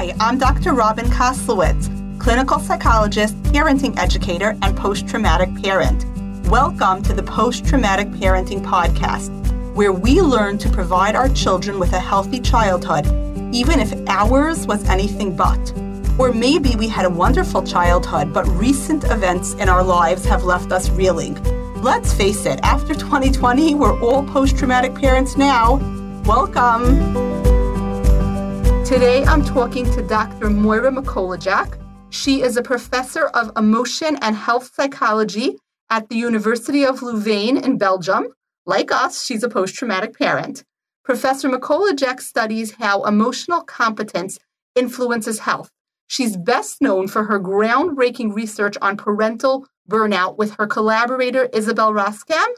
Hi, I'm Dr. Robin Koslowitz, clinical psychologist, parenting educator, and post traumatic parent. Welcome to the Post Traumatic Parenting Podcast, where we learn to provide our children with a healthy childhood, even if ours was anything but. Or maybe we had a wonderful childhood, but recent events in our lives have left us reeling. Let's face it, after 2020, we're all post traumatic parents now. Welcome. Today I'm talking to Dr. Moira Mikolajczak. She is a professor of emotion and health psychology at the University of Louvain in Belgium. Like us, she's a post traumatic parent. Professor Mikolajczak studies how emotional competence influences health. She's best known for her groundbreaking research on parental burnout with her collaborator Isabelle Roskam.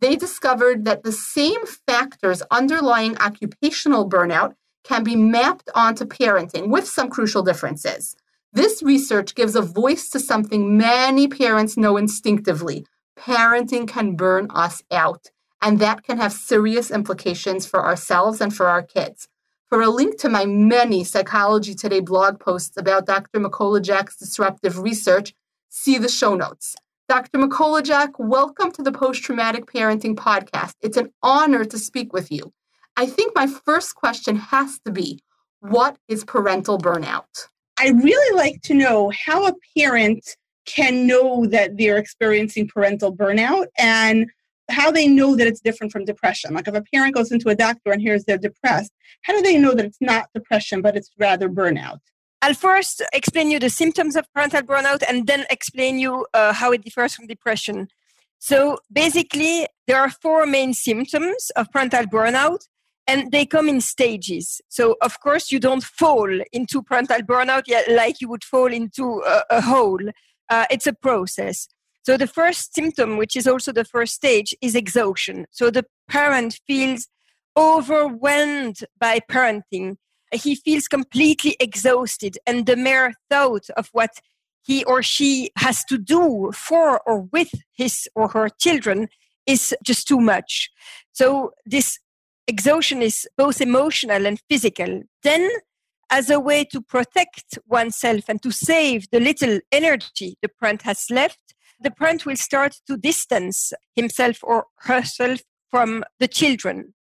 They discovered that the same factors underlying occupational burnout can be mapped onto parenting with some crucial differences. This research gives a voice to something many parents know instinctively parenting can burn us out, and that can have serious implications for ourselves and for our kids. For a link to my many Psychology Today blog posts about Dr. Mikolajczak's disruptive research, see the show notes. Dr. Mikolajczak, welcome to the Post Traumatic Parenting Podcast. It's an honor to speak with you. I think my first question has to be what is parental burnout? I really like to know how a parent can know that they're experiencing parental burnout and how they know that it's different from depression. Like if a parent goes into a doctor and hears they're depressed, how do they know that it's not depression, but it's rather burnout? I'll first explain you the symptoms of parental burnout and then explain you uh, how it differs from depression. So basically, there are four main symptoms of parental burnout and they come in stages. So, of course, you don't fall into parental burnout yet, like you would fall into a, a hole. Uh, it's a process. So, the first symptom, which is also the first stage, is exhaustion. So, the parent feels overwhelmed by parenting. He feels completely exhausted, and the mere thought of what he or she has to do for or with his or her children is just too much. So, this exhaustion is both emotional and physical. Then, as a way to protect oneself and to save the little energy the parent has left, the parent will start to distance himself or herself from the children.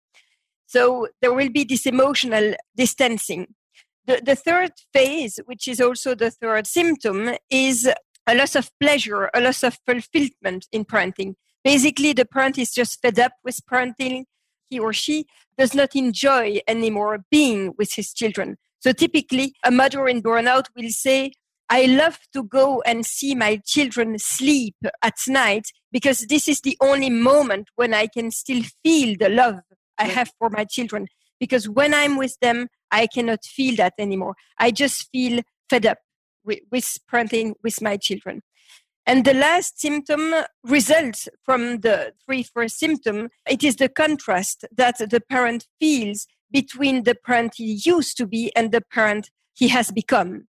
So there will be this emotional distancing. The, the third phase, which is also the third symptom, is a loss of pleasure, a loss of fulfillment in parenting. Basically, the parent is just fed up with parenting he or she does not enjoy anymore being with his children. So typically, a mother in burnout will say, I love to go and see my children sleep at night because this is the only moment when I can still feel the love I have for my children. Because when I'm with them, I cannot feel that anymore. I just feel fed up with, with parenting with my children. And the last symptom results from the three first symptoms. It is the contrast that the parent feels between the parent he used to be and the parent he has become.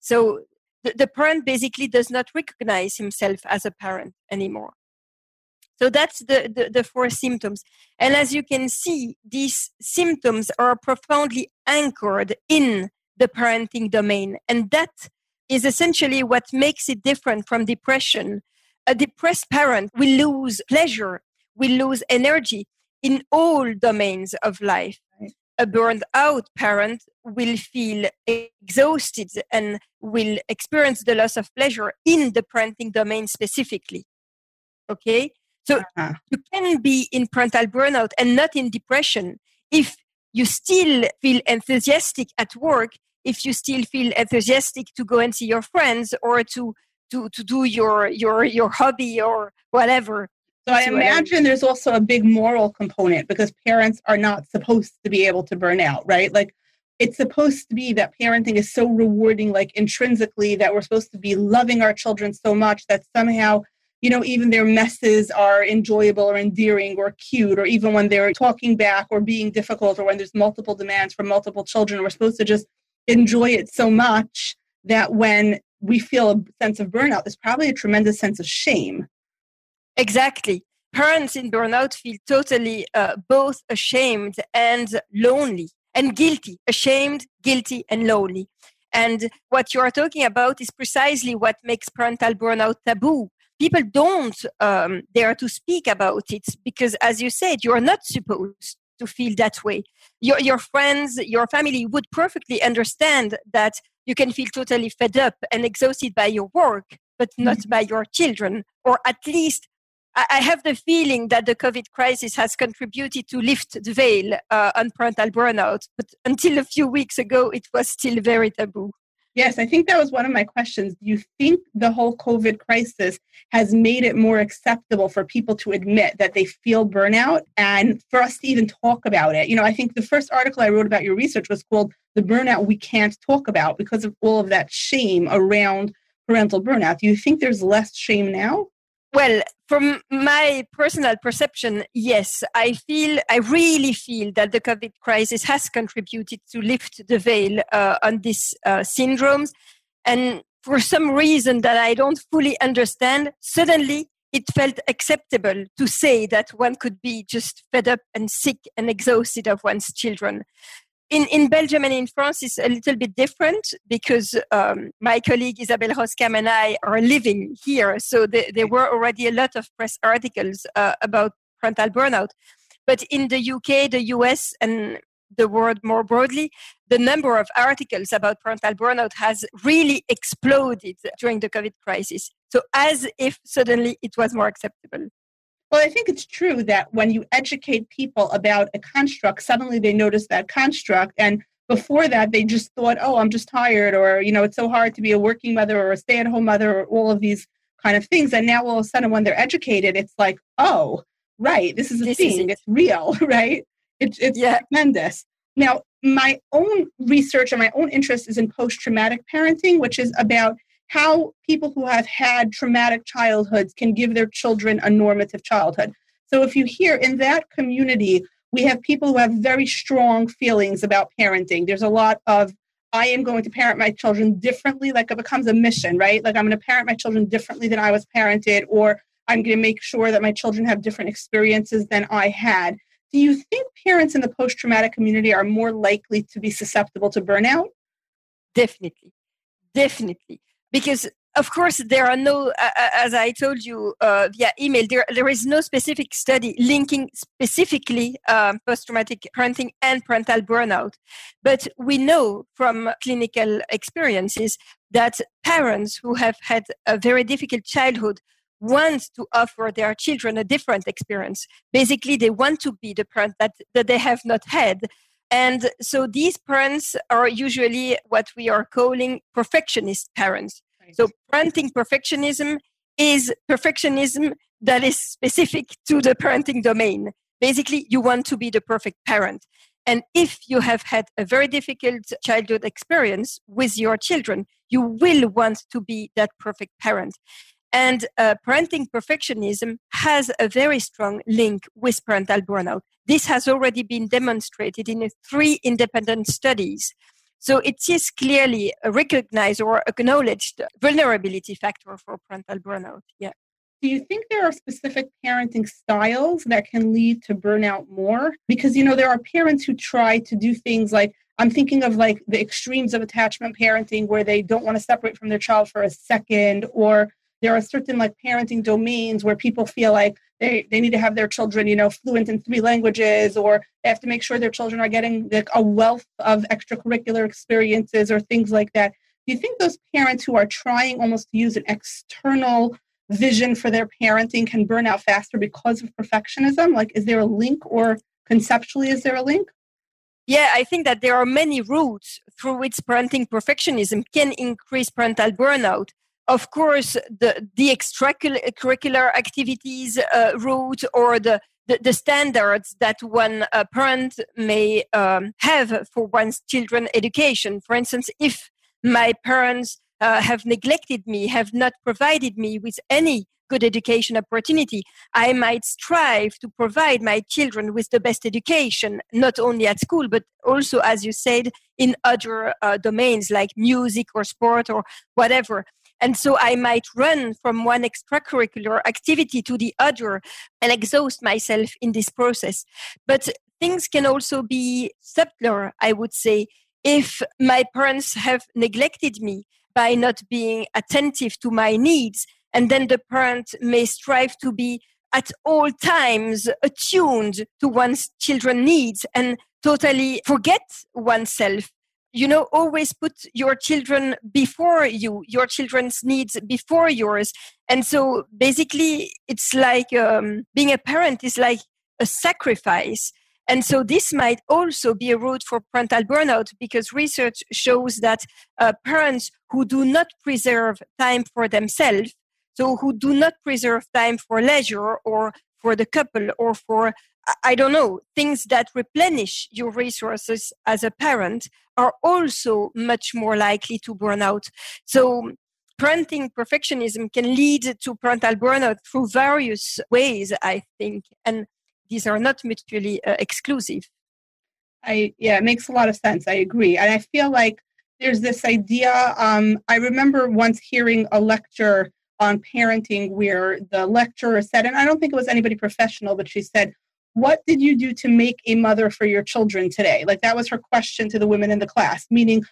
So the, the parent basically does not recognize himself as a parent anymore. So that's the, the, the, four symptoms. And as you can see, these symptoms are profoundly anchored in the parenting domain. And that is essentially what makes it different from depression. A depressed parent will lose pleasure, will lose energy in all domains of life. A burned out parent will feel exhausted and will experience the loss of pleasure in the parenting domain specifically. Okay? So uh-huh. you can be in parental burnout and not in depression if you still feel enthusiastic at work if you still feel enthusiastic to go and see your friends or to to to do your your your hobby or whatever. So i imagine there's also a big moral component because parents are not supposed to be able to burn out right? Like it's supposed to be that parenting is so rewarding like intrinsically that we're supposed to be loving our children so much that somehow you know even their messes are enjoyable or endearing or cute or even when they're talking back or being difficult or when there's multiple demands from multiple children we're supposed to just enjoy it so much that when we feel a sense of burnout, there's probably a tremendous sense of shame. Exactly. Parents in burnout feel totally uh, both ashamed and lonely and guilty, ashamed, guilty, and lonely. And what you are talking about is precisely what makes parental burnout taboo. People don't um, dare to speak about it because, as you said, you are not supposed to feel that way. Your, your friends, your family would perfectly understand that you can feel totally fed up and exhausted by your work, but not mm-hmm. by your children, or at least I have the feeling that the COVID crisis has contributed to lift the veil uh, on parental burnout, but until a few weeks ago, it was still very taboo. Yes, I think that was one of my questions. Do you think the whole COVID crisis has made it more acceptable for people to admit that they feel burnout and for us to even talk about it? You know, I think the first article I wrote about your research was called The Burnout We Can't Talk About because of all of that shame around parental burnout. Do you think there's less shame now? Well, from my personal perception, yes, I feel, I really feel that the COVID crisis has contributed to lift the veil uh, on these uh, syndromes. And for some reason that I don't fully understand, suddenly it felt acceptable to say that one could be just fed up and sick and exhausted of one's children in, in Belgium and in France, it's a little bit different because um, my colleague Isabelle Roskam and I are living here. So the, there were already a lot of press articles uh, about parental burnout. But in the UK, the US, and the world more broadly, the number of articles about parental burnout has really exploded during the COVID crisis. So, as if suddenly it was more acceptable. Well, I think it's true that when you educate people about a construct, suddenly they notice that construct. And before that, they just thought, oh, I'm just tired, or, you know, it's so hard to be a working mother or a stay at home mother, or all of these kind of things. And now all of a sudden, when they're educated, it's like, oh, right, this is a this thing, it's real, right? It, it's yeah. tremendous. Now, my own research and my own interest is in post traumatic parenting, which is about how people who have had traumatic childhoods can give their children a normative childhood. So if you hear in that community, we have people who have very strong feelings about parenting. There's a lot of I am going to parent my children differently, like it becomes a mission, right? Like I'm going to parent my children differently than I was parented, or I'm going to make sure that my children have different experiences than I had. Do you think parents in the post traumatic community are more likely to be susceptible to burnout? Definitely. Definitely because of course there are no uh, as i told you uh, via email there, there is no specific study linking specifically um, post-traumatic parenting and parental burnout. But we know from clinical experiences that parents who have had a very difficult childhood want to offer their children a different experience. Basically they want to be the parent that, that they have not had and so these parents are usually what we are calling perfectionist parents. Right. So parenting perfectionism is perfectionism that is specific to the parenting domain. Basically, you want to be the perfect parent. And if you have had a very difficult childhood experience with your children, you will want to be that perfect parent. And uh, parenting perfectionism has a very strong link with parental burnout. This has already been demonstrated in three independent studies. So it is clearly a recognized or acknowledged vulnerability factor for parental burnout. Yeah. Do you think there are specific parenting styles that can lead to burnout more? Because, you know, there are parents who try to do things like, I'm thinking of like the extremes of attachment parenting where they don't want to separate from their child for a second, or there are certain like parenting domains where people feel like they, they need to have their children you know fluent in three languages or they have to make sure their children are getting like a wealth of extracurricular experiences or things like that. Do you think those parents who are trying almost to use an external vision for their parenting can burn out faster because of perfectionism? Like is there a link or conceptually is there a link? Yeah, I think that there are many routes through which parenting perfectionism can increase parental burnout of course, the, the extracurricular activities uh, route or the, the, the, standards that one uh, parent may um, have for one's children education. For instance, if my parents uh, have neglected me, have not provided me with any good education opportunity, I might strive to provide my children with the best education, not only at school, but also, as you said, in other uh, domains like music or sport or whatever. And so I might run from one extracurricular activity to the other and exhaust myself in this process. But things can also be subtler, I would say. if my parents have neglected me by not being attentive to my needs, and then the parent may strive to be at all times attuned to one's children's needs and totally forget oneself you know always put your children before you your children's needs before yours. And so basically it's like um, being a parent is like a sacrifice. And so this might also be a route for parental burnout because research shows that uh, parents who do not preserve time for themselves so who do not preserve time for leisure or for the couple or for I don't know, things that replenish your resources as a parent are also much more likely to burn out. So parenting perfectionism can lead to parental burnout through various ways, I think, and these are not mutually uh, exclusive. I yeah, it makes a lot of sense. I agree, and I feel like there's this idea. Um, I remember once hearing a lecture on parenting where the lecturer said, and I don't think it was anybody professional, but she said, what did you do to make a mother for your children today? Like that was her question to the women in the class, meaning,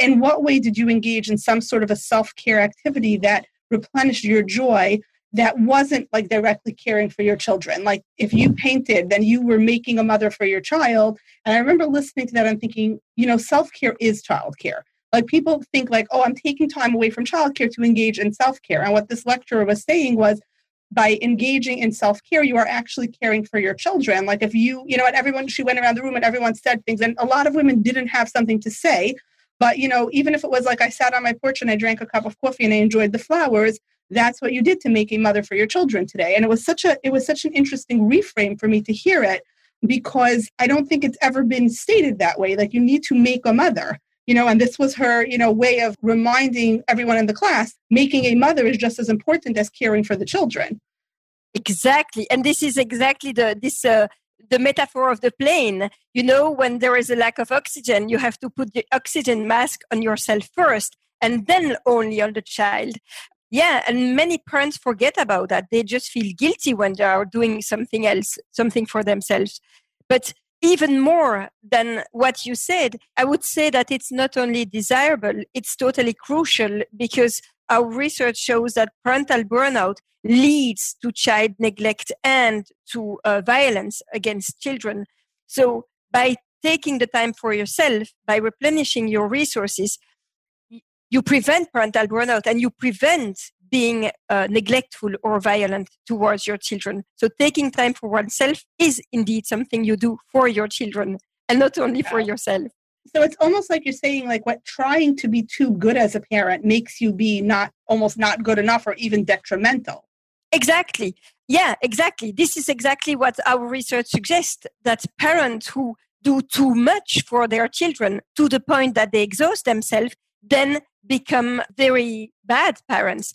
in what way did you engage in some sort of a self care activity that replenished your joy that wasn't like directly caring for your children? Like if you painted, then you were making a mother for your child. And I remember listening to that and thinking, you know, self care is child care. Like people think like, oh, I'm taking time away from childcare to engage in self care. And what this lecturer was saying was, by engaging in self-care you are actually caring for your children. Like if you you know and everyone she went around the room and everyone said things and a lot of women didn't have something to say but you know even if it was like i sat on my porch and i drank a cup of coffee and i enjoyed the flowers that's what you did to make a mother for your children today. And it was such a it was such an interesting reframe for me to hear it because i don't think it's ever been stated that way. Like you need to make a mother you know and this was her you know way of reminding everyone in the class making a mother is just as important as caring for the children. Exactly. And this is exactly the this uh, the metaphor of the plane. You know when there is a lack of oxygen you have to put the oxygen mask on yourself first and then only on the child. Yeah and many parents forget about that. They just feel guilty when they are doing something else something for themselves. But even more than what you said, I would say that it's not only desirable, it's totally crucial because our research shows that parental burnout leads to child neglect and to uh, violence against children. So, by taking the time for yourself, by replenishing your resources, you prevent parental burnout and you prevent being uh, neglectful or violent towards your children. So taking time for oneself is indeed something you do for your children and not only for yourself. So it's almost like you're saying like what trying to be too good as a parent makes you be not almost not good enough or even detrimental. Exactly. Yeah, exactly. This is exactly what our research suggests that parents who do too much for their children to the point that they exhaust themselves then become very bad parents.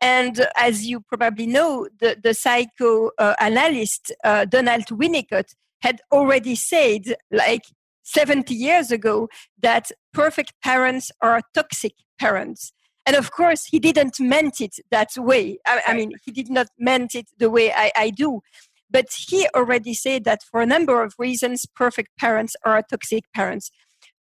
And as you probably know, the, the psychoanalyst uh, Donald Winnicott had already said, like 70 years ago, that perfect parents are toxic parents. And of course, he didn't meant it that way. I, I mean, he did not meant it the way I, I do. But he already said that for a number of reasons, perfect parents are toxic parents.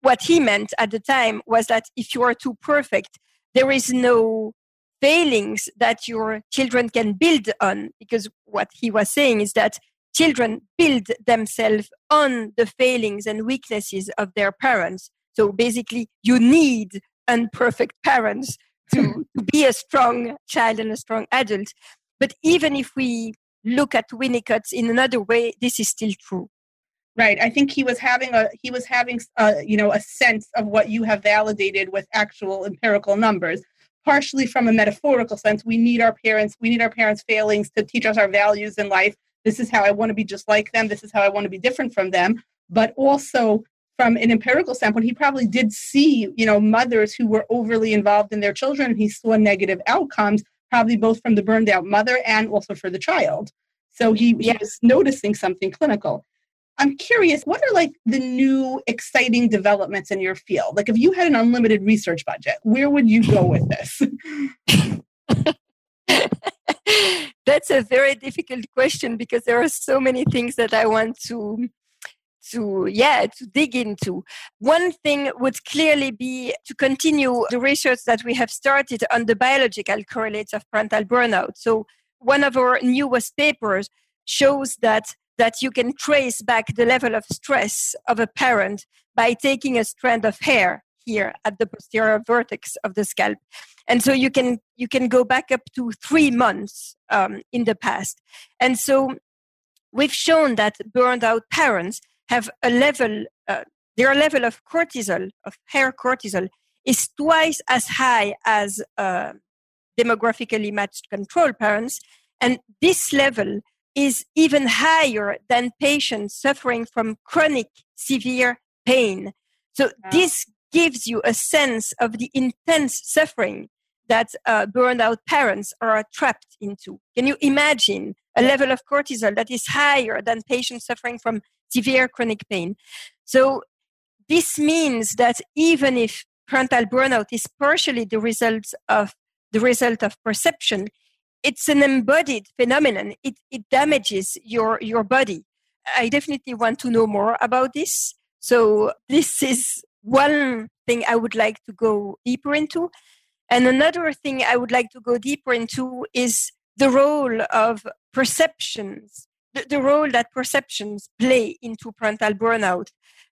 What he meant at the time was that if you are too perfect, there is no failings that your children can build on because what he was saying is that children build themselves on the failings and weaknesses of their parents. So basically you need imperfect parents to, to be a strong child and a strong adult. But even if we look at winnicott in another way this is still true. Right. I think he was having a he was having a, uh, you know a sense of what you have validated with actual empirical numbers partially from a metaphorical sense. We need our parents, we need our parents' failings to teach us our values in life. This is how I want to be just like them. This is how I want to be different from them. But also from an empirical standpoint, he probably did see, you know, mothers who were overly involved in their children. He saw negative outcomes, probably both from the burned out mother and also for the child. So he, he was noticing something clinical. I'm curious, what are like the new exciting developments in your field? Like if you had an unlimited research budget, where would you go with this? That's a very difficult question because there are so many things that I want to to yeah to dig into one thing would clearly be to continue the research that we have started on the biological correlates of parental burnout so one of our newest papers shows that that you can trace back the level of stress of a parent by taking a strand of hair here at the posterior vertex of the scalp and so you can you can go back up to three months um, in the past and so we've shown that burned out parents have a level, uh, their level of cortisol, of hair cortisol, is twice as high as uh, demographically matched control parents. And this level is even higher than patients suffering from chronic severe pain. So wow. this gives you a sense of the intense suffering that uh, burned out parents are trapped into. Can you imagine a level of cortisol that is higher than patients suffering from severe chronic pain. So this means that even if parental burnout is partially the result of the result of perception, it's an embodied phenomenon. It, it damages your, your body. I definitely want to know more about this. So this is one thing I would like to go deeper into. And another thing I would like to go deeper into is the role of perceptions, the, the role that perceptions play into parental burnout.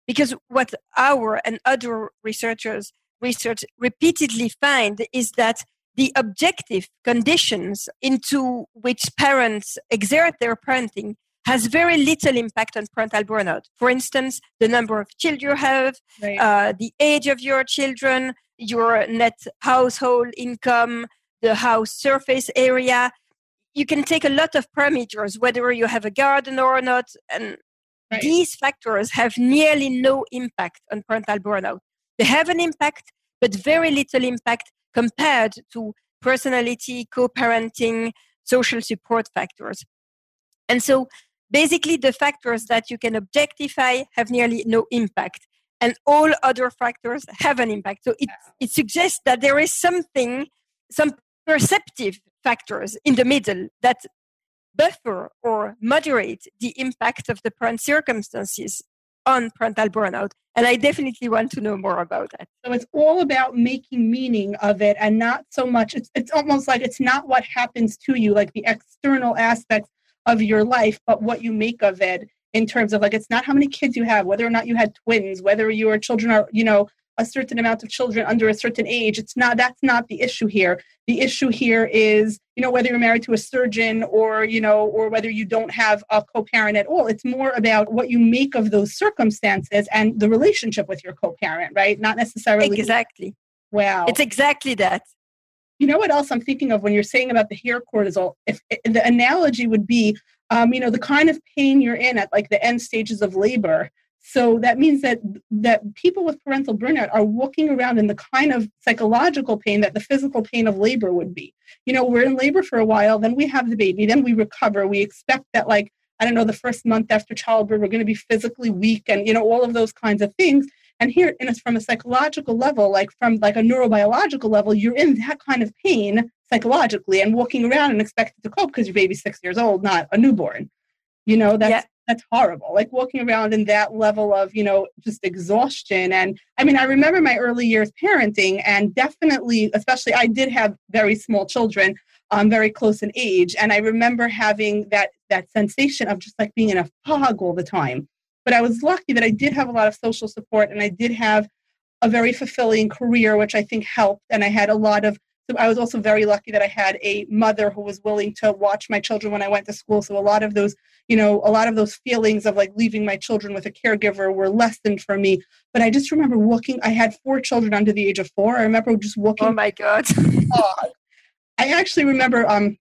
Because what our and other researchers research repeatedly find is that the objective conditions into which parents exert their parenting has very little impact on parental burnout. For instance, the number of children you have, right. uh, the age of your children, your net household income, the house surface area you can take a lot of parameters, whether you have a garden or not, and right. these factors have nearly no impact on parental burnout. They have an impact, but very little impact compared to personality, co-parenting, social support factors. And so basically the factors that you can objectify have nearly no impact and all other factors have an impact. So it, it suggests that there is something, some perceptive factors in the middle that buffer or moderate the impact of the parent circumstances on parental burnout. And I definitely want to know more about that. So it's all about making meaning of it and not so much, it's, it's almost like it's not what happens to you, like the external aspects of your life, but what you make of it in terms of like it's not how many kids you have, whether or not you had twins, whether your children are, you know, a certain amount of children under a certain age. It's not that's not the issue here. The issue here is, you know, whether you're married to a surgeon or, you know, or whether you don't have a co-parent at all. It's more about what you make of those circumstances and the relationship with your co-parent, right? Not necessarily Exactly. Wow. It's exactly that. You know what else I'm thinking of when you're saying about the hair cortisol? If, if the analogy would be, um, you know, the kind of pain you're in at like the end stages of labor so that means that that people with parental burnout are walking around in the kind of psychological pain that the physical pain of labor would be. You know, we're in labor for a while, then we have the baby, then we recover. We expect that like I don't know, the first month after childbirth, we're going to be physically weak and you know all of those kinds of things. And here, and it's from a psychological level, like from like a neurobiological level, you're in that kind of pain psychologically and walking around and expected to cope because your baby's six years old, not a newborn. You know, that's yeah that's horrible like walking around in that level of you know just exhaustion. And i mean i remember my early years parenting and definitely especially i did have very small children um, very close in age. And i remember having that that sensation of just like being in a fog all the time. But i was lucky that i did have a lot of social support and i did have a very fulfilling career which i think helped. And i had a lot of so I was also very lucky that I had a mother who was willing to watch my children when I went to school. So a lot of those, you know, a lot of those feelings of like leaving my children with a caregiver were lessened for me. But I just remember walking, I had four children under the age of four. I remember just walking. Oh my God. I actually remember um,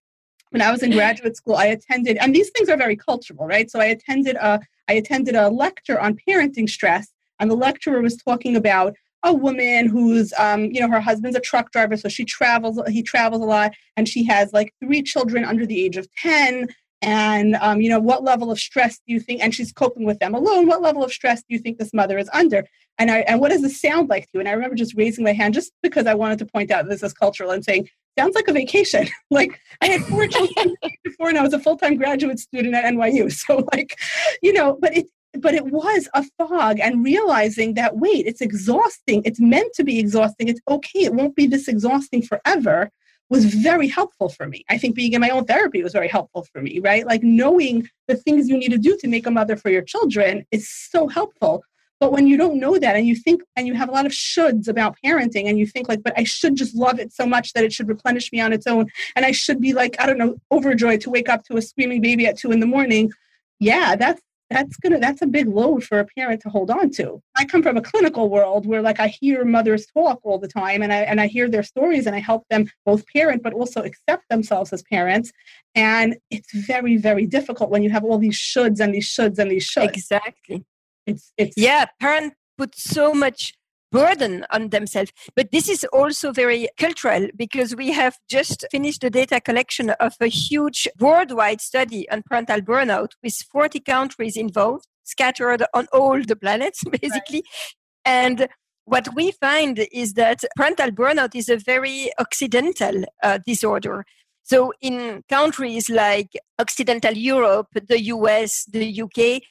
when I was in graduate school, I attended, and these things are very cultural, right? So I attended a, I attended a lecture on parenting stress, and the lecturer was talking about a woman who's um, you know her husband's a truck driver so she travels he travels a lot and she has like three children under the age of 10 and um, you know what level of stress do you think and she's coping with them alone what level of stress do you think this mother is under? And i and what does this sound like to you? And i remember just raising my hand just because i wanted to point out this is cultural and saying sounds like a vacation. Like i had four children before and i was a full-time graduate student at nyu so like you know but it but it was a fog and realizing that wait it's exhausting. It's meant to be exhausting. It's okay. It won't be this exhausting forever was very helpful for me. I think being in my own therapy was very helpful for me right? Like knowing the things you need to do to make a mother for your children is so helpful. But when you don't know that and you think and you have a lot of shoulds about parenting and you think like but i should just love it so much that it should replenish me on its own and i should be like i don't know overjoyed to wake up to a screaming baby at two in the morning yeah that's that's gonna that's a big load for a parent to hold on to. I come from a clinical world where like i hear mothers talk all the time and i and i hear their stories and i help them both parent but also accept themselves as parents. And it's very very difficult when you have all these shoulds and these shoulds and these shoulds. Exactly. It's it's yeah parent put so much burden on themselves. But this is also very cultural because we have just finished the data collection of a huge worldwide study on parental burnout with 40 countries involved, scattered on all the planets, basically. Right. And what we find is that parental burnout is a very Occidental uh, disorder. So, in countries like Occidental Europe, the US, the UK,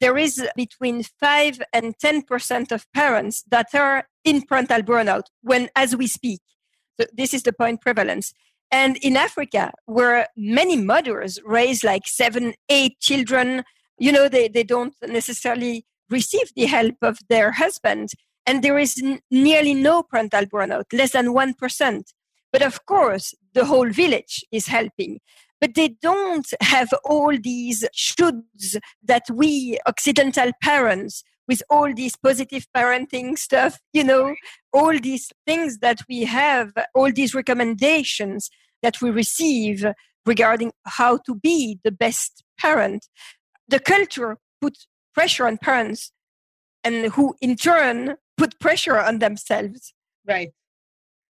there is between 5 and 10% of parents that are in parental burnout when as we speak. So this is the point prevalence. And in africa where many mothers raise like seven eight children you know they, they don't necessarily receive the help of their husband and there is n- nearly no parental burnout less than 1% but of course the whole village is helping but they don't have all these shoulds that we Occidental parents with all these positive parenting stuff, you know, all these things that we have, all these recommendations that we receive regarding how to be the best parent. The culture put pressure on parents and who in turn put pressure on themselves. Right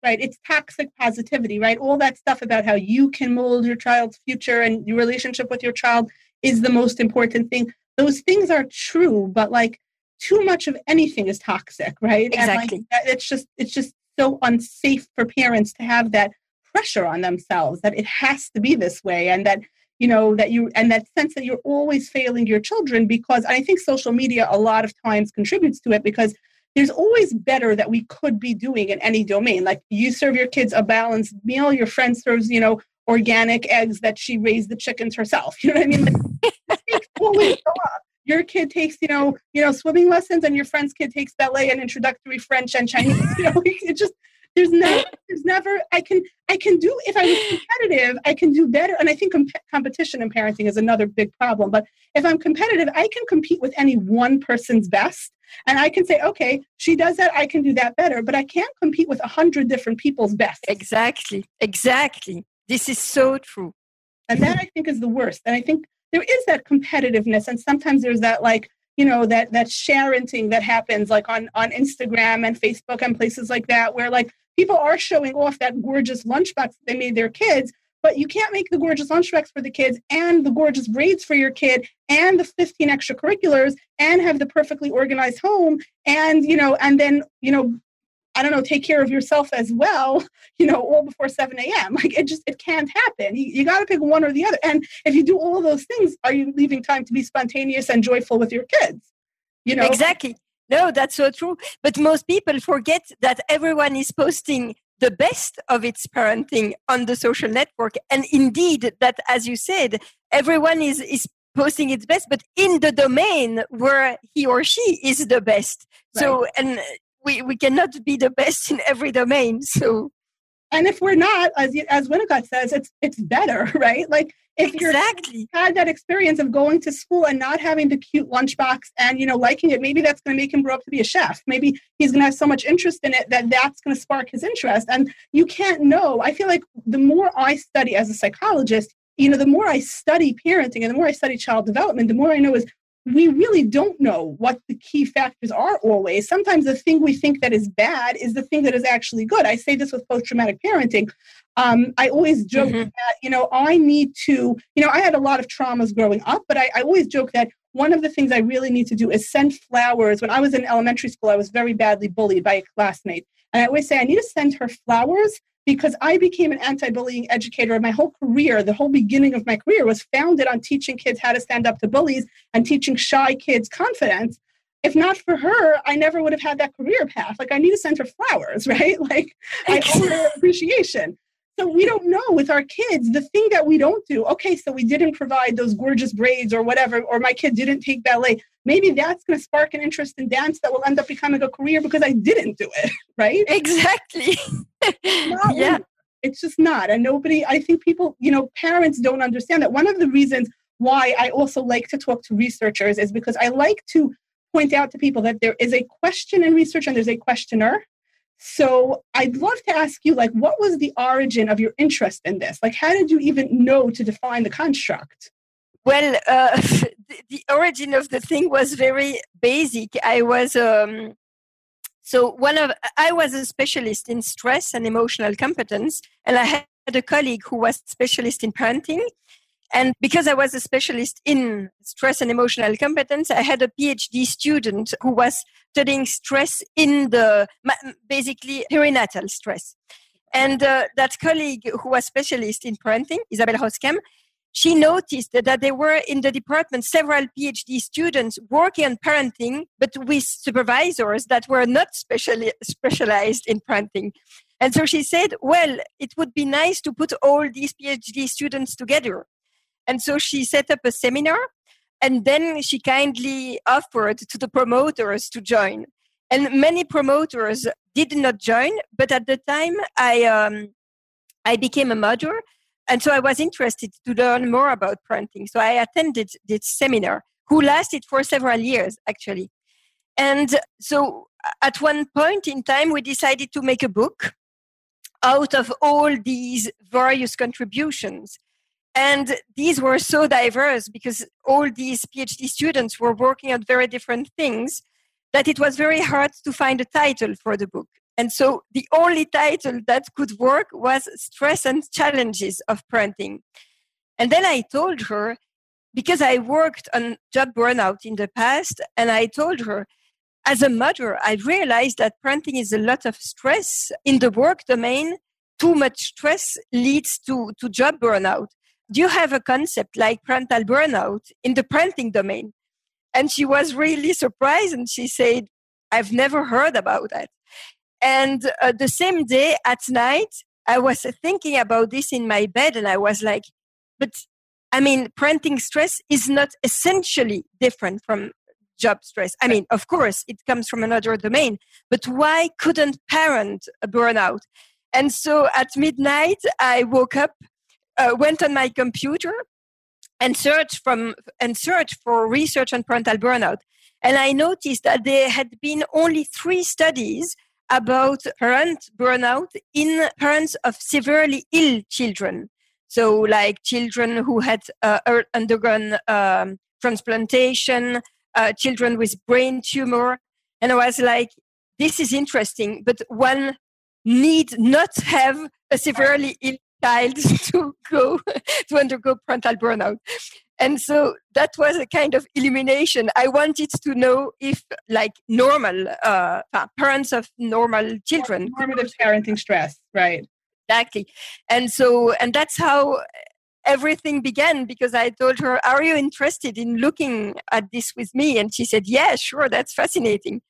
right? It's toxic positivity, right? All that stuff about how you can mold your child's future and your relationship with your child is the most important thing. Those things are true, but like too much of anything is toxic, right? Exactly. And like, it's just it's just so unsafe for parents to have that pressure on themselves that it has to be this way and that you know that you and that sense that you're always failing your children because i think social media a lot of times contributes to it because there's always better that we could be doing in any domain. Like you serve your kids a balanced meal, your friend serves, you know, organic eggs that she raised the chickens herself. You know what I mean? Like, always go up. Your kid takes, you know, you know, swimming lessons, and your friend's kid takes ballet and introductory French and Chinese. You know, it just there's never there's never i can i can do if i was competitive i can do better. And i think comp- competition in parenting is another big problem. But if i'm competitive i can compete with any one person's best. And i can say okay she does that i can do that better. But i can't compete with a hundred different people's best exactly. Exactly. This is so true. And that i think is the worst. And i think there is that competitiveness. And sometimes there's that like you know that that sharenting that happens like on on instagram and facebook and places like that where like people are showing off that gorgeous lunchbox they made their kids but you can't make the gorgeous lunchbox for the kids and the gorgeous braids for your kid and the 15 extracurriculars and have the perfectly organized home and you know and then you know i don't know take care of yourself as well you know all before 7 a.m like it just it can't happen. You, you got to pick one or the other. And if you do all those things are you leaving time to be spontaneous and joyful with your kids? You know? Exactly no, that's so true. But most people forget that everyone is posting the best of its parenting on the social network. And indeed, that, as you said, everyone is, is posting its best, but in the domain where he or she is the best. Right. So, and we, we cannot be the best in every domain. So, and if we're not, as as Winnicott says, it's it's better, right? Like if exactly. you had that experience of going to school and not having the cute lunchbox and you know liking it, maybe that's going to make him grow up to be a chef. Maybe he's going to have so much interest in it that that's going to spark his interest. And you can't know. I feel like the more I study as a psychologist, you know, the more I study parenting and the more I study child development, the more I know is we really don't know what the key factors are always. Sometimes the thing we think that is bad is the thing that is actually good. I say this with post traumatic parenting. Um, I always joke mm-hmm. that, you know, I need to, you know, I had a lot of traumas growing up, but I, I always joke that one of the things I really need to do is send flowers. When I was in elementary school, I was very badly bullied by a classmate. And I always say, I need to send her flowers because I became an anti bullying educator. And my whole career, the whole beginning of my career, was founded on teaching kids how to stand up to bullies and teaching shy kids confidence. If not for her, I never would have had that career path. Like, I need to send her flowers, right? Like, I owe her appreciation. So we don't know with our kids the thing that we don't do. Okay, so we didn't provide those gorgeous braids or whatever, or my kid didn't take ballet. Maybe that's going to spark an interest in dance that will end up becoming a career because I didn't do it, right? Exactly. yeah. It's just not. And nobody, I think people, you know, parents don't understand that. One of the reasons why I also like to talk to researchers is because I like to point out to people that there is a question in research and there's a questioner so I'd love to ask you, like, what was the origin of your interest in this? Like, how did you even know to define the construct? Well, uh, the, the, origin of the thing was very basic. I was um, so one of I was a specialist in stress and emotional competence, and I had a colleague who was specialist in parenting. And because I was a specialist in stress and emotional competence, I had a PhD student who was studying stress in the basically perinatal stress. And uh, that colleague who was specialist in parenting, Isabelle Roskam, she noticed that there were in the department several PhD students working on parenting, but with supervisors that were not specially specialized in parenting. And so she said, well, it would be nice to put all these PhD students together. And so she set up a seminar and then she kindly offered to the promoters to join. And many promoters did not join, but at the time I, um, I became a mother. And so I was interested to learn more about parenting. So I attended this seminar, who lasted for several years, actually. And so at one point in time, we decided to make a book out of all these various contributions. And these were so diverse because all these PhD students were working on very different things that it was very hard to find a title for the book. And so the only title that could work was Stress and Challenges of Parenting. And then I told her, because I worked on job burnout in the past, and I told her, as a mother, I realized that parenting is a lot of stress in the work domain. Too much stress leads to, to job burnout you have a concept like parental burnout in the parenting domain? And she was really surprised and she said, I've never heard about that. And uh, the same day at night, I was thinking about this in my bed and I was like, but I mean, parenting stress is not essentially different from job stress. I mean, of course, it comes from another domain, but why couldn't parent burn out? And so at midnight, I woke up uh, went on my computer and searched from and searched for research on parental burnout. And i noticed that there had been only three studies about parent burnout in parents of severely ill children. So like children who had uh, er, undergone um, transplantation uh, children with brain tumor. And i was like this is interesting but one need not have a severely ill child to go to undergo parental burnout. And so that was a kind of illumination. I wanted to know if like normal uh, parents of normal children normative parenting stress right. Exactly. And so and that's how everything began because i told her are you interested in looking at this with me? And she said yeah sure that's fascinating.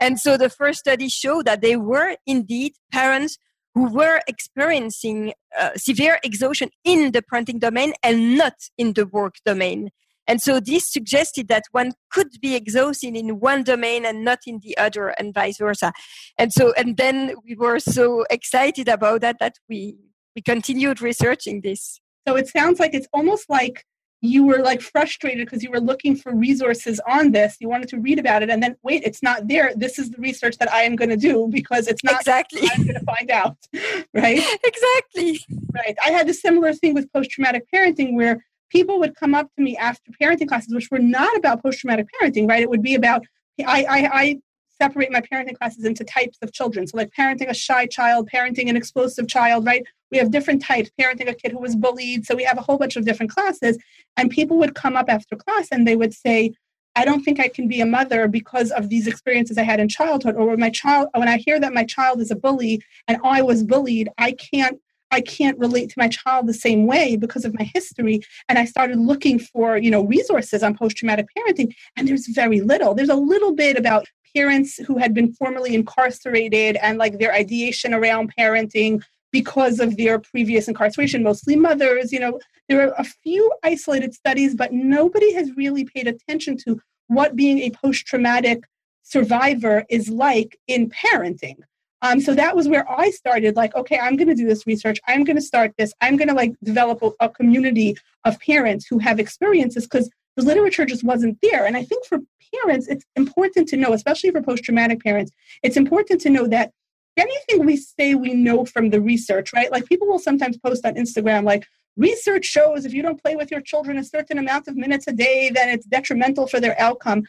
And so the first study showed that they were indeed parents who were experiencing uh, severe exhaustion in the parenting domain and not in the work domain. And so this suggested that one could be exhausted in one domain and not in the other, and vice versa. And so, and then we were so excited about that that we we continued researching this. So it sounds like it's almost like you were like frustrated because you were looking for resources on this you wanted to read about it and then wait it's not there this is the research that i am going to do because it's not exactly. I'm going to find out right? Exactly. Right. I had a similar thing with post-traumatic parenting where people would come up to me after parenting classes which were not about post-traumatic parenting right? It would be about I, I, I separate my parenting classes into types of children. So, like parenting a shy child, parenting an explosive child, right? We have different types, parenting a kid who was bullied. So, we have a whole bunch of different classes. And people would come up after class and they would say, I don't think I can be a mother because of these experiences I had in childhood, or when my child, when I hear that my child is a bully and I was bullied, I can't I can't relate to my child the same way because of my history. And I started looking for, you know, resources on post-traumatic parenting, and there's very little. There's a little bit about parents who had been formerly incarcerated and like their ideation around parenting because of their previous incarceration, mostly mothers, you know, there are a few isolated studies, but nobody has really paid attention to what being a post traumatic survivor is like in parenting. Um, so that was where I started like, okay, I'm going to do this research. I'm going to start this. I'm going to like develop a, a community of parents who have experiences because the literature just wasn't there. And I think for parents, it's important to know, especially for post traumatic parents, it's important to know that anything we say we know from the research, right? Like people will sometimes post on Instagram, like, Research shows if you don't play with your children a certain amount of minutes a day, then it's detrimental for their outcome.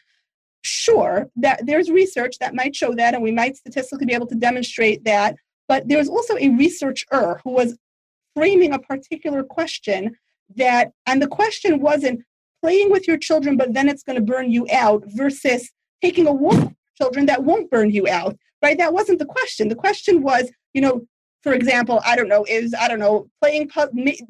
Sure, that there's research that might show that, and we might statistically be able to demonstrate that. But there's also a researcher who was framing a particular question that, and the question wasn't playing with your children, but then it's going to burn you out versus taking a walk with children that won't burn you out, right? That wasn't the question. The question was, you know, for example, I don't know, is, I don't know, playing,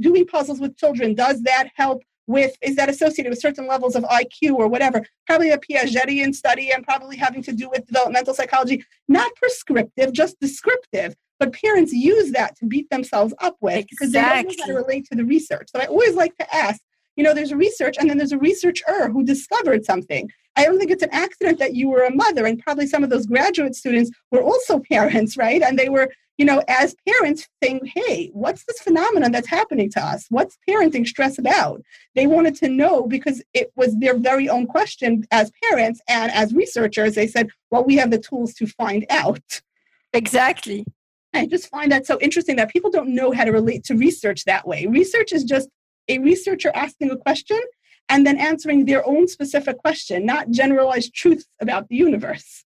doing puzzles with children, does that help with, is that associated with certain levels of IQ or whatever? Probably a Piagetian study and probably having to do with developmental psychology. Not prescriptive, just descriptive. But parents use that to beat themselves up with exactly. because they don't know how to relate to the research. So I always like to ask, you know, there's a research and then there's a researcher who discovered something. I don't think it's an accident that you were a mother, and probably some of those graduate students were also parents, right? And they were you know, as parents saying, hey, what's this phenomenon that's happening to us? What's parenting stress about? They wanted to know because it was their very own question as parents and as researchers. They said, well, we have the tools to find out. Exactly. I just find that so interesting that people don't know how to relate to research that way. Research is just a researcher asking a question and then answering their own specific question, not generalized truths about the universe.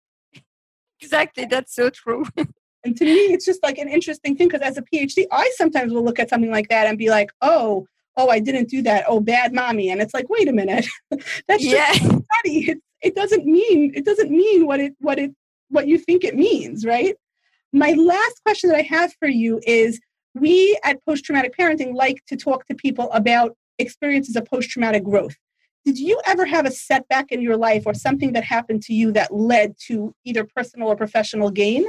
Exactly, that's so true. And to me, it's just like an interesting thing because as a PhD, I sometimes will look at something like that and be like, oh, oh, I didn't do that. Oh, bad mommy. And it's like, wait a minute, that's yeah. just study. It, it doesn't mean it doesn't mean what it what it what you think it means, right? My last question that I have for you is we at post traumatic parenting like to talk to people about experiences of post traumatic growth. Did you ever have a setback in your life or something that happened to you that led to either personal or professional gain?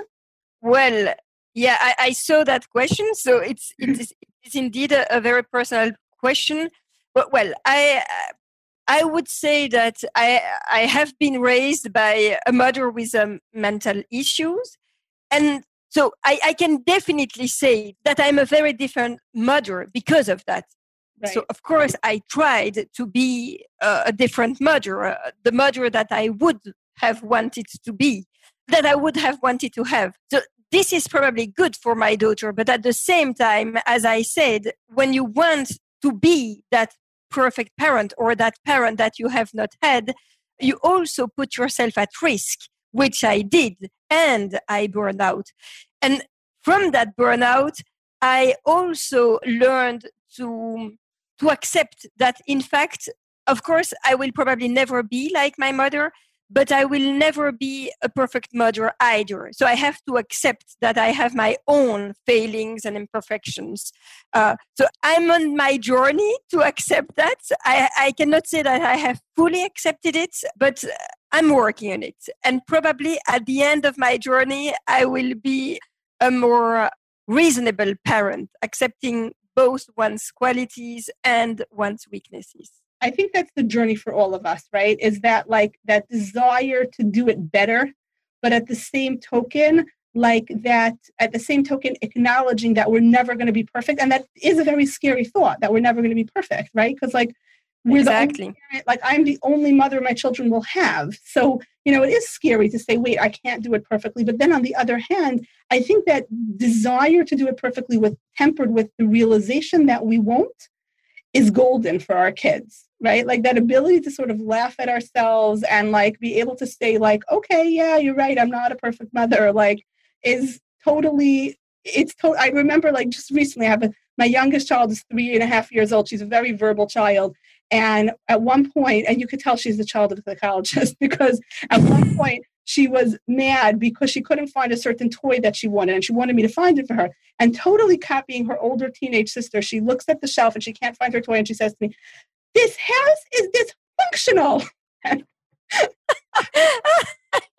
Well, yeah, I, I saw that question. So it's it is, it's indeed a, a, very personal question. But well, I I would say that I I have been raised by a mother with um, mental issues, and so I, I can definitely say that I'm a very different mother because of that. Right. So of course I tried to be a different mother, uh, the mother that I would have wanted to be, that I would have wanted to have. So this is probably good for my daughter. But at the same time, as I said, when you want to be that perfect parent or that parent that you have not had, you also put yourself at risk, which I did, and I burned out. And from that burnout, I also learned to to accept that in fact of course i will probably never be like my mother but I will never be a perfect mother either. So I have to accept that I have my own failings and imperfections. Uh, so I'm on my journey to accept that. I, I cannot say that I have fully accepted it, but I'm working on it. And probably at the end of my journey, I will be a more reasonable parent, accepting both one's qualities and one's weaknesses. I think that's the journey for all of us, right? Is that like that desire to do it better, but at the same token, like that, at the same token, acknowledging that we're never going to be perfect. And that is a very scary thought that we're never going to be perfect, right? Because, like, we're exactly. parent, like I'm the only mother my children will have. So, you know, it is scary to say, wait, I can't do it perfectly. But then on the other hand, I think that desire to do it perfectly with tempered with the realization that we won't is golden for our kids right like that ability to sort of laugh at ourselves and like be able to say like okay yeah you're right i'm not a perfect mother like is totally it's to- i remember like just recently i have a, my youngest child is three and a half years old she's a very verbal child And at one point, and you could tell she's the child of a psychologist because at one point she was mad because she couldn't find a certain toy that she wanted and she wanted me to find it for her. And totally copying her older teenage sister, she looks at the shelf and she can't find her toy and she says to me, This house is dysfunctional.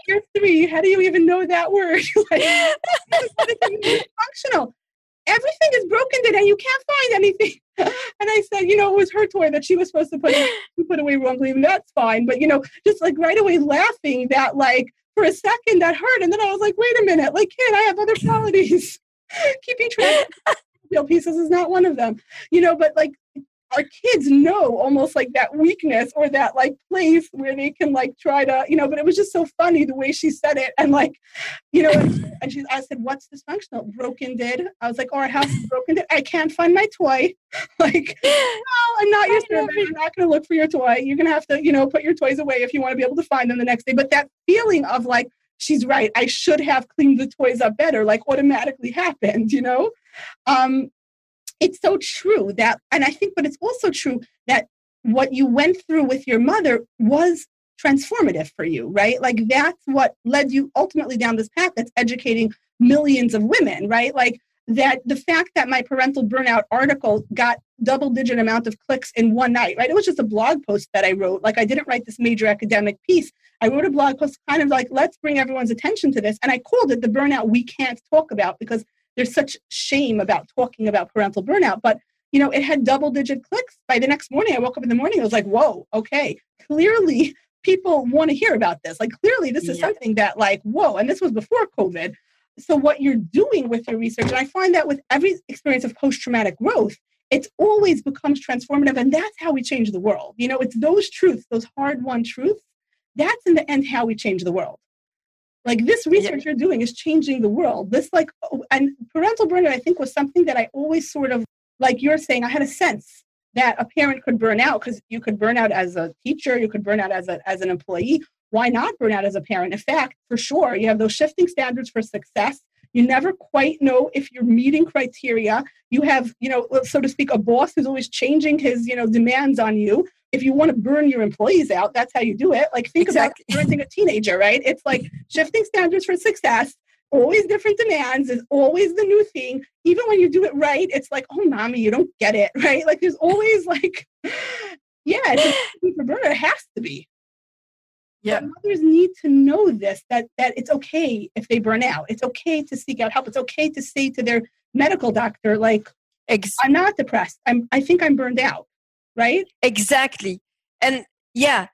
You're three. How do you even know that word? like, dysfunctional. Everything is broken today. You can't find anything. and I said, you know, it was her toy that she was supposed to put put away wrongly, and that's fine. But you know, just like right away laughing that like for a second that hurt, and then I was like, wait a minute, like kid, I have other qualities. Keeping track of pieces is not one of them, you know. But like our kids know almost like that weakness or that like place where they can like try to you know but it was just so funny the way she said it and like you know and she i said what's dysfunctional? Broken did. I was like oh our house is broken did. I can't find my toy. Like no i'm not your servant. i'm not going to look for your toy. You're going to have to you know put your toys away if you want to be able to find them the next day. But that feeling of like she's right. I should have cleaned the toys up better like automatically happened you know? Um it's so true that, and I think, but it's also true that what you went through with your mother was transformative for you, right? Like that's what led you ultimately down this path that's educating millions of women, right? Like that the fact that my parental burnout article got double digit amount of clicks in one night, right? It was just a blog post that I wrote. Like I didn't write this major academic piece. I wrote a blog post kind of like, let's bring everyone's attention to this. And I called it the burnout we can't talk about because there's such shame about talking about parental burnout but you know it had double digit clicks. By the next morning i woke up in the morning i was like whoa okay. Clearly people want to hear about this. Like clearly this is yeah. something that like whoa and this was before covid. So what you're doing with your research and i find that with every experience of post-traumatic growth it always becomes transformative and that's how we change the world. You know it's those truths those hard won truths that's in the end how we change the world like this research yeah. you're doing is changing the world. This like oh, and parental burnout, I think, was something that I always sort of like you're saying. I had a sense that a parent could burn out because you could burn out as a teacher, you could burn out as a as an employee. Why not burn out as a parent? In fact, for sure, you have those shifting standards for success. You never quite know if you're meeting criteria. You have, you know, so to speak, a boss who's always changing his, you know, demands on you if you want to burn your employees out, that's how you do it. Like think exactly. about parenting a teenager, right? It's like shifting standards for success, always different demands, is always the new thing. Even when you do it right, it's like, oh mommy, you don't get it, right? Like there's always like, yeah, it's for burner. It has to be. Yeah. Mothers need to know this that that it's okay if they burn out. It's okay to seek out help. It's okay to say to their medical doctor, like, Ex- I'm not depressed. I'm I think I'm burned out right? Exactly. And yeah,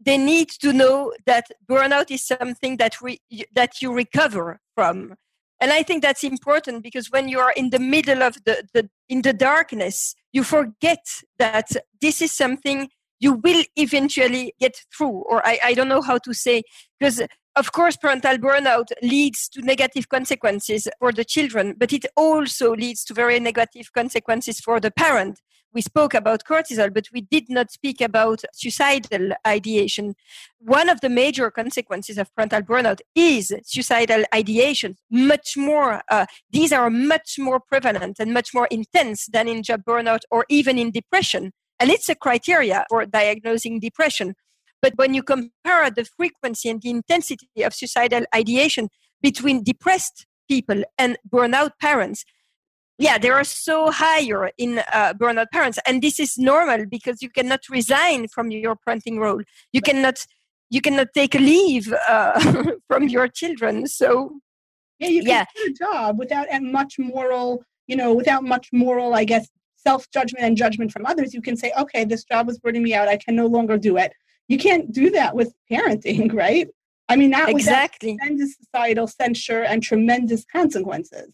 they need to know that burnout is something that we that you recover from. And I think that's important because when you are in the middle of the, the in the darkness, you forget that this is something you will eventually get through. Or I, I don't know how to say because of course parental burnout leads to negative consequences for the children, but it also leads to very negative consequences for the parent we spoke about cortisol, but we did not speak about suicidal ideation. One of the major consequences of parental burnout is suicidal ideation. Much more, uh, these are much more prevalent and much more intense than in job burnout or even in depression. And it's a criteria for diagnosing depression. But when you compare the frequency and the intensity of suicidal ideation between depressed people and burnout parents, yeah they are so higher in uh, burnout parents. And this is normal because you cannot resign from your parenting role. You cannot you cannot take a leave uh, from your children. So yeah you can yeah. do a job without much moral you know without much moral i guess self judgment and judgment from others. You can say okay this job is burning me out. I can no longer do it you can't do that with parenting right? I mean that exactly. tremendous societal censure and tremendous consequences.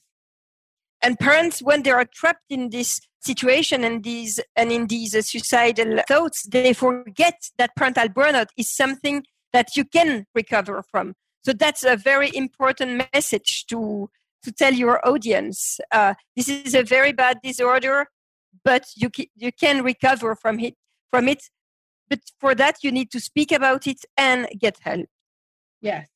And parents when they are trapped in this situation and these and in these uh, suicidal thoughts they forget that parental burnout is something that you can recover from. So that's a very important message to to tell your audience. Uh, this is a very bad disorder but you ca- you can recover from it from it but for that you need to speak about it and get help yes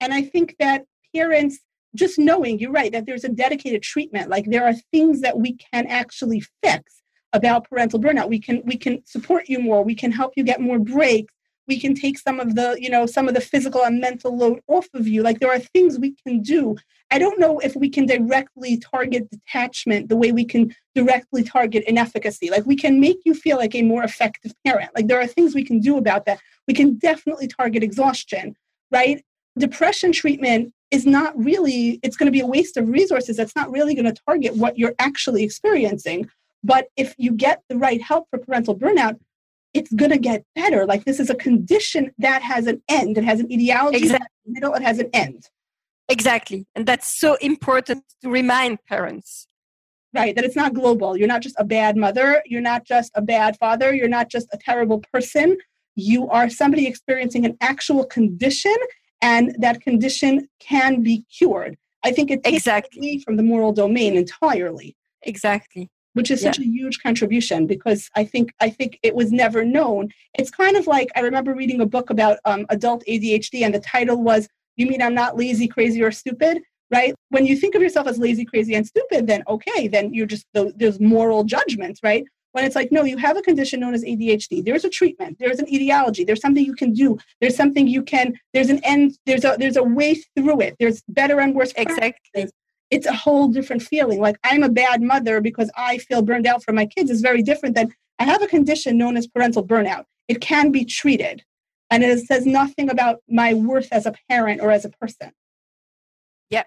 and i think that parents just knowing you're right that there's a dedicated treatment like there are things that we can actually fix about parental burnout. We can we can support you more. We can help you get more breaks. We can take some of the, you know, some of the physical and mental load off of you. Like there are things we can do. I don't know if we can directly target detachment the way we can directly target inefficacy. Like we can make you feel like a more effective parent. Like there are things we can do about that. We can definitely target exhaustion, right? Depression treatment is not really, it's going to be a waste of resources. That's not really going to target what you're actually experiencing. But if you get the right help for parental burnout, it's going to get better. Like this is a condition that has an end. It has an etiology exactly. middle, it has an end. Exactly. And that's so important to remind parents. Right, that it's not global. You're not just a bad mother. You're not just a bad father. You're not just a terrible person. You are somebody experiencing an actual condition, and that condition can be cured. I think it takes exactly from the moral domain entirely. Exactly which is such yeah. a huge contribution because I think I think it was never known. It's kind of like I remember reading a book about um, adult ADHD, and the title was "You mean I'm not lazy, crazy, or stupid?" Right? When you think of yourself as lazy, crazy, and stupid, then okay, then you're just there's moral judgments, right? When it's like, no, you have a condition known as ADHD. There's a treatment. There's an etiology. There's something you can do. There's something you can. There's an end. There's a there's a way through it. There's better and worse. Exactly it's a whole different feeling. Like I'm a bad mother because I feel burned out for my kids is very different than I have a condition known as parental burnout. It can be treated. And it says nothing about my worth as a parent or as a person. Yeah,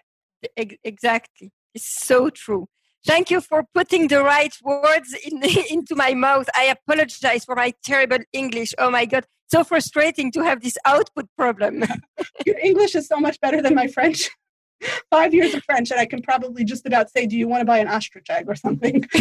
exactly. It's so true. Thank you for putting the right words in, into my mouth. I apologize for my terrible English. Oh my God. So frustrating to have this output problem. Your English is so much better than my French five years of French, and I can probably just about say, "Do you want to buy an ostrich egg or something?"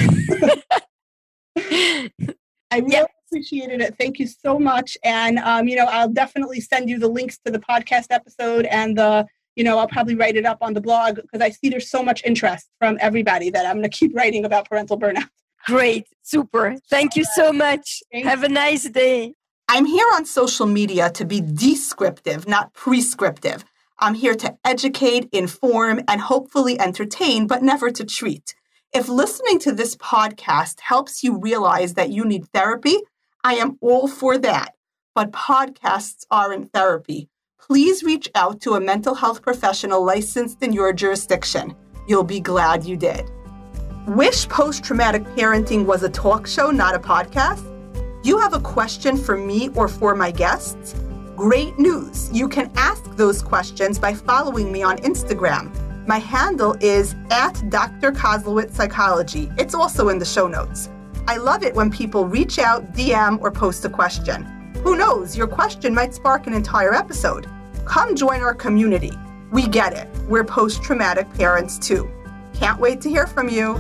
I really yep. appreciated it. Thank you so much. And um, you know, I'll definitely send you the links to the podcast episode and the. You know, I'll probably write it up on the blog because I see there's so much interest from everybody that I'm going to keep writing about parental burnout. Great, super. Thank you so much. Thank Have a nice day. I'm here on social media to be descriptive, not prescriptive. I'm here to educate, inform, and hopefully entertain, but never to treat. If listening to this podcast helps you realize that you need therapy, I am all for that. But podcasts aren't therapy. Please reach out to a mental health professional licensed in your jurisdiction. You'll be glad you did. Wish Post Traumatic Parenting was a talk show, not a podcast? You have a question for me or for my guests? Great news! You can ask those questions by following me on Instagram. My handle is at Dr. Kozlowitz Psychology. It's also in the show notes. I love it when people reach out, DM, or post a question. Who knows, your question might spark an entire episode. Come join our community. We get it. We're post traumatic parents too. Can't wait to hear from you.